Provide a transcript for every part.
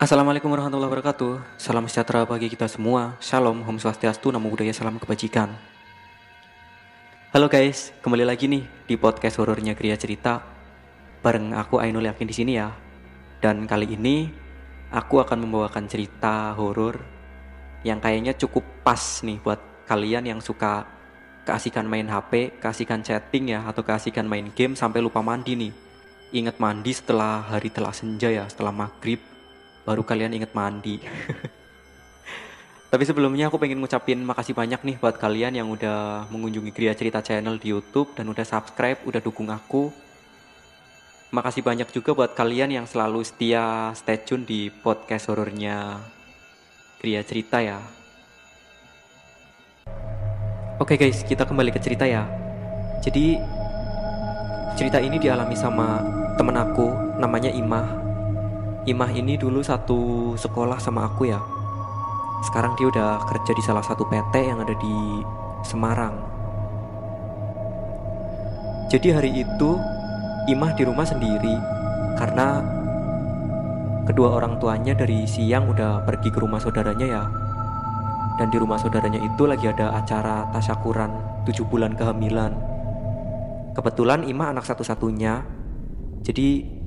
Assalamualaikum warahmatullahi wabarakatuh. Salam sejahtera bagi kita semua. Shalom, Om Swastiastu, Namo Buddhaya, Salam Kebajikan. Halo guys, kembali lagi nih di podcast horornya Kriya Cerita. Bareng aku Ainul Yakin di sini ya. Dan kali ini aku akan membawakan cerita horor Yang kayaknya cukup pas nih buat kalian yang suka keasikan main HP, keasikan chatting ya Atau keasikan main game sampai lupa mandi nih. Ingat mandi setelah hari telah senja ya, setelah maghrib baru kalian inget mandi. Tapi sebelumnya aku pengen ngucapin makasih banyak nih buat kalian yang udah mengunjungi Gria Cerita Channel di YouTube dan udah subscribe, udah dukung aku. Makasih banyak juga buat kalian yang selalu setia stay tune di podcast horornya Gria Cerita ya. Oke guys, kita kembali ke cerita ya. Jadi cerita ini dialami sama temen aku namanya Imah Imah ini dulu satu sekolah sama aku ya. Sekarang dia udah kerja di salah satu PT yang ada di Semarang. Jadi hari itu Imah di rumah sendiri karena kedua orang tuanya dari siang udah pergi ke rumah saudaranya ya. Dan di rumah saudaranya itu lagi ada acara tasyakuran tujuh bulan kehamilan. Kebetulan Imah anak satu-satunya. Jadi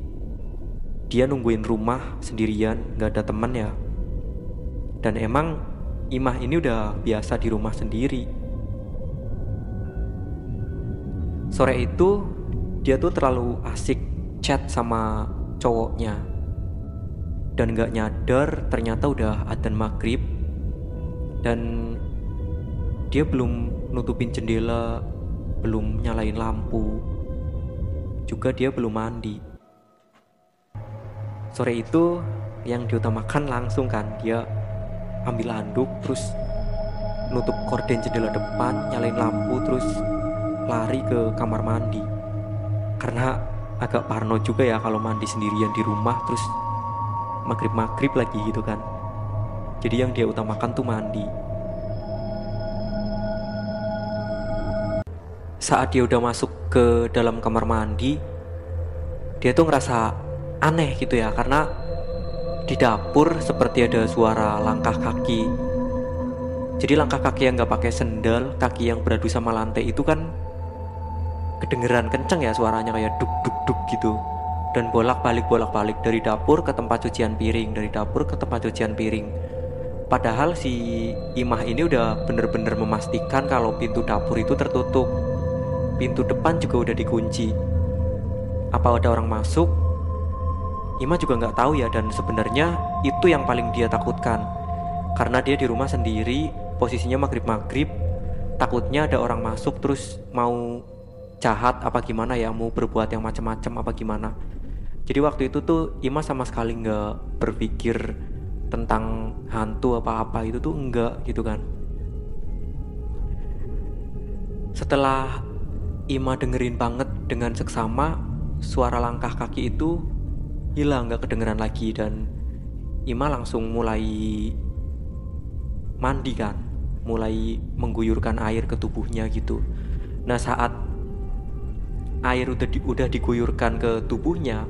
dia nungguin rumah sendirian gak ada teman ya. Dan emang Imah ini udah biasa di rumah sendiri. Sore itu dia tuh terlalu asik chat sama cowoknya. Dan gak nyadar ternyata udah adzan maghrib. Dan dia belum nutupin jendela belum nyalain lampu. Juga dia belum mandi sore itu yang diutamakan langsung kan dia ambil handuk terus nutup korden jendela depan nyalain lampu terus lari ke kamar mandi. Karena agak parno juga ya kalau mandi sendirian di rumah terus maghrib maghrib lagi gitu kan. Jadi yang dia utamakan tuh mandi. Saat dia udah masuk ke dalam kamar mandi dia tuh ngerasa aneh gitu ya karena di dapur seperti ada suara langkah kaki. Jadi langkah kaki yang nggak pakai sendal kaki yang beradu sama lantai itu kan kedengeran kenceng ya suaranya kayak duk duk duk gitu. Dan bolak balik bolak balik dari dapur ke tempat cucian piring dari dapur ke tempat cucian piring. Padahal si imah ini udah bener-bener memastikan kalau pintu dapur itu tertutup. Pintu depan juga udah dikunci. Apa ada orang masuk Ima juga nggak tahu ya dan sebenarnya itu yang paling dia takutkan. Karena dia di rumah sendiri posisinya maghrib maghrib takutnya ada orang masuk terus mau jahat apa gimana ya mau berbuat yang macam-macam apa gimana. Jadi waktu itu tuh Ima sama sekali nggak berpikir tentang hantu apa-apa itu tuh enggak gitu kan. Setelah Ima dengerin banget dengan seksama suara langkah kaki itu hilang gak kedengeran lagi dan Ima langsung mulai mandi kan mulai mengguyurkan air ke tubuhnya gitu. Nah saat air udah di, udah diguyurkan ke tubuhnya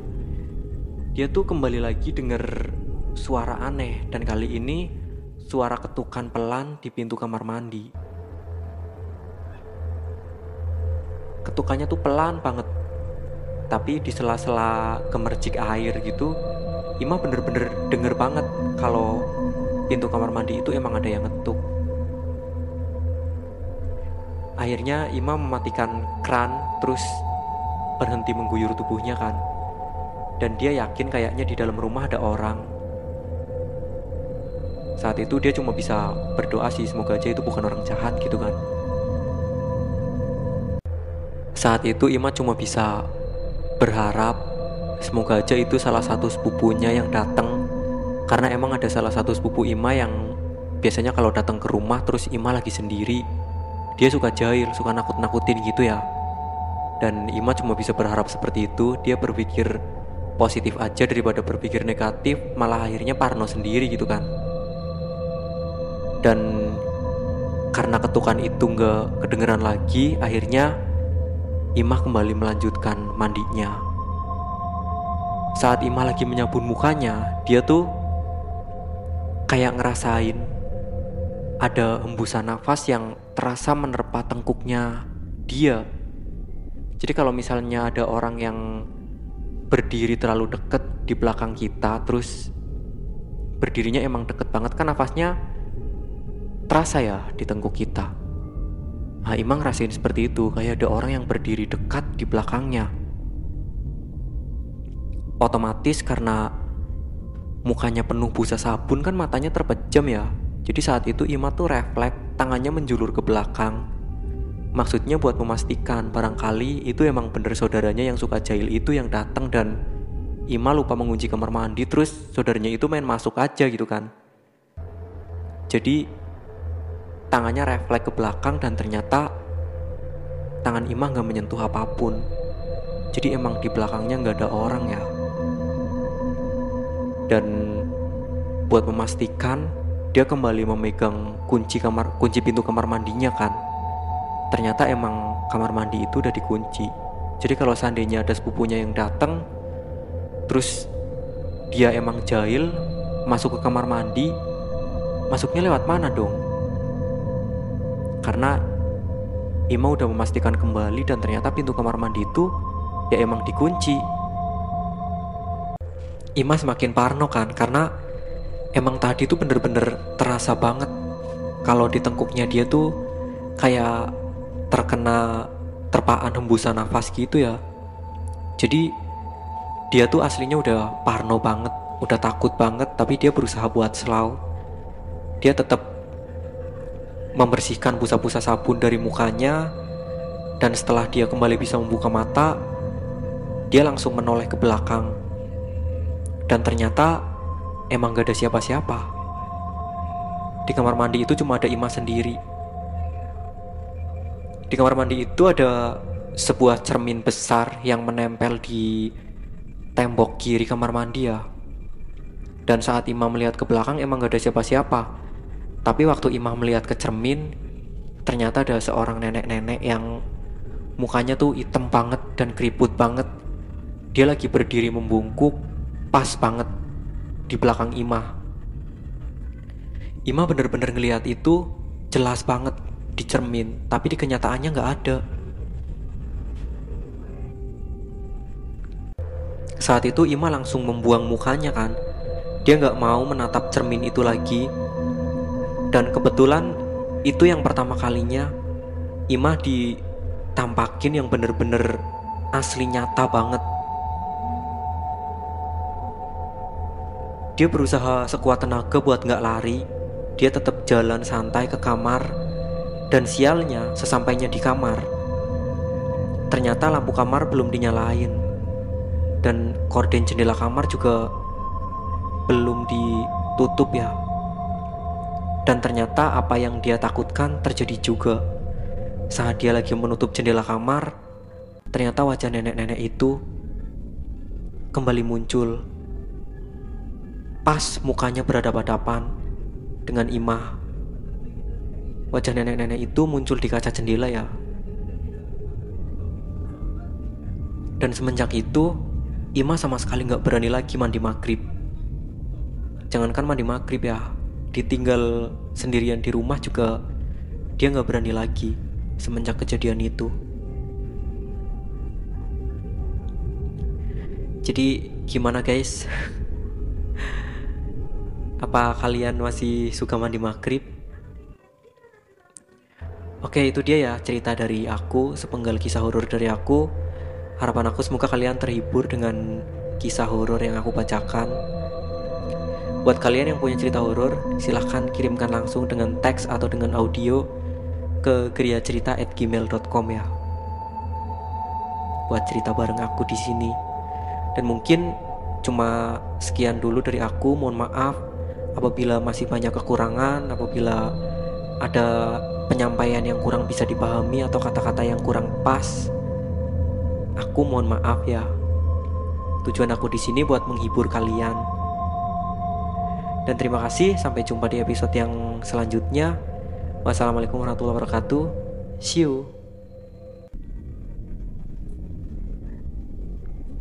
dia tuh kembali lagi denger suara aneh dan kali ini suara ketukan pelan di pintu kamar mandi. Ketukannya tuh pelan banget tapi di sela-sela gemercik air gitu Ima bener-bener denger banget kalau pintu kamar mandi itu emang ada yang ngetuk. Akhirnya Ima mematikan kran terus berhenti mengguyur tubuhnya kan. Dan dia yakin kayaknya di dalam rumah ada orang. Saat itu dia cuma bisa berdoa sih semoga aja itu bukan orang jahat gitu kan. Saat itu Ima cuma bisa berharap semoga aja itu salah satu sepupunya yang datang karena emang ada salah satu sepupu Ima yang biasanya kalau datang ke rumah terus Ima lagi sendiri dia suka jahil suka nakut-nakutin gitu ya. Dan Ima cuma bisa berharap seperti itu dia berpikir positif aja daripada berpikir negatif malah akhirnya Parno sendiri gitu kan. Dan karena ketukan itu nggak kedengeran lagi akhirnya Imah kembali melanjutkan mandinya. Saat Imah lagi menyabun mukanya, dia tuh kayak ngerasain ada hembusan nafas yang terasa menerpa tengkuknya dia. Jadi kalau misalnya ada orang yang berdiri terlalu deket di belakang kita, terus berdirinya emang deket banget kan nafasnya terasa ya di tengkuk kita. Imang ngerasain seperti itu, kayak ada orang yang berdiri dekat di belakangnya. Otomatis karena mukanya penuh busa sabun kan matanya terpejam ya. Jadi saat itu Ima tuh refleks, tangannya menjulur ke belakang. Maksudnya buat memastikan barangkali itu emang bener saudaranya yang suka jahil itu yang datang dan Ima lupa mengunci kamar mandi terus saudaranya itu main masuk aja gitu kan. Jadi tangannya refleks ke belakang dan ternyata tangan Ima nggak menyentuh apa pun. Jadi emang di belakangnya nggak ada orang ya. Dan buat memastikan dia kembali memegang kunci kamar kunci pintu kamar mandinya kan. Ternyata emang kamar mandi itu udah dikunci. Jadi kalau seandainya ada sepupunya yang datang terus dia emang jahil masuk ke kamar mandi masuknya lewat mana dong karena Ima udah memastikan kembali dan ternyata pintu kamar mandi itu ya emang dikunci. Ima semakin parno kan karena emang tadi tuh bener-bener terasa banget kalau di tengkuknya dia tuh kayak terkena terpaan hembusan nafas gitu ya. Jadi dia tuh aslinya udah parno banget udah takut banget tapi dia berusaha buat slow dia tetap membersihkan busa-busa sabun dari mukanya dan setelah dia kembali bisa membuka mata dia langsung menoleh ke belakang dan ternyata emang gak ada siapa-siapa. Di kamar mandi itu cuma ada Ima sendiri. Di kamar mandi itu ada sebuah cermin besar yang menempel di tembok kiri kamar mandi ya. Dan saat Ima melihat ke belakang emang gak ada siapa-siapa. Tapi waktu Ima melihat ke cermin, ternyata ada seorang nenek-nenek yang mukanya tuh hitam banget dan keriput banget. Dia lagi berdiri membungkuk pas banget di belakang Ima. Ima bener-bener ngeliat itu jelas banget di cermin, tapi di kenyataannya nggak ada. Saat itu Ima langsung membuang mukanya kan. Dia nggak mau menatap cermin itu lagi. Dan kebetulan itu yang pertama kalinya Ima ditampakin yang bener-bener asli nyata banget Dia berusaha sekuat tenaga buat nggak lari. Dia tetap jalan santai ke kamar. Dan sialnya, sesampainya di kamar, ternyata lampu kamar belum dinyalain. Dan korden jendela kamar juga belum ditutup ya. Dan ternyata apa yang dia takutkan terjadi juga. Saat dia lagi menutup jendela kamar, ternyata wajah nenek-nenek itu kembali muncul Pas mukanya berhadapan-hadapan dengan Imah. Wajah nenek-nenek itu muncul di kaca jendela ya. Dan semenjak itu, Imah sama sekali nggak berani lagi mandi maghrib. Jangankan mandi maghrib ya, ditinggal sendirian di rumah juga dia nggak berani lagi semenjak kejadian itu. Jadi gimana guys? Apa kalian masih suka mandi maghrib? Oke itu dia ya cerita dari aku Sepenggal kisah horor dari aku Harapan aku semoga kalian terhibur dengan kisah horor yang aku bacakan Buat kalian yang punya cerita horor Silahkan kirimkan langsung dengan teks atau dengan audio Ke geriacerita@gmail.com ya Buat cerita bareng aku di sini Dan mungkin cuma sekian dulu dari aku Mohon maaf apabila masih banyak kekurangan, apabila ada penyampaian yang kurang bisa dipahami atau kata-kata yang kurang pas, aku mohon maaf ya. Tujuan aku di sini buat menghibur kalian. Dan terima kasih, sampai jumpa di episode yang selanjutnya. Wassalamualaikum warahmatullahi wabarakatuh. See you.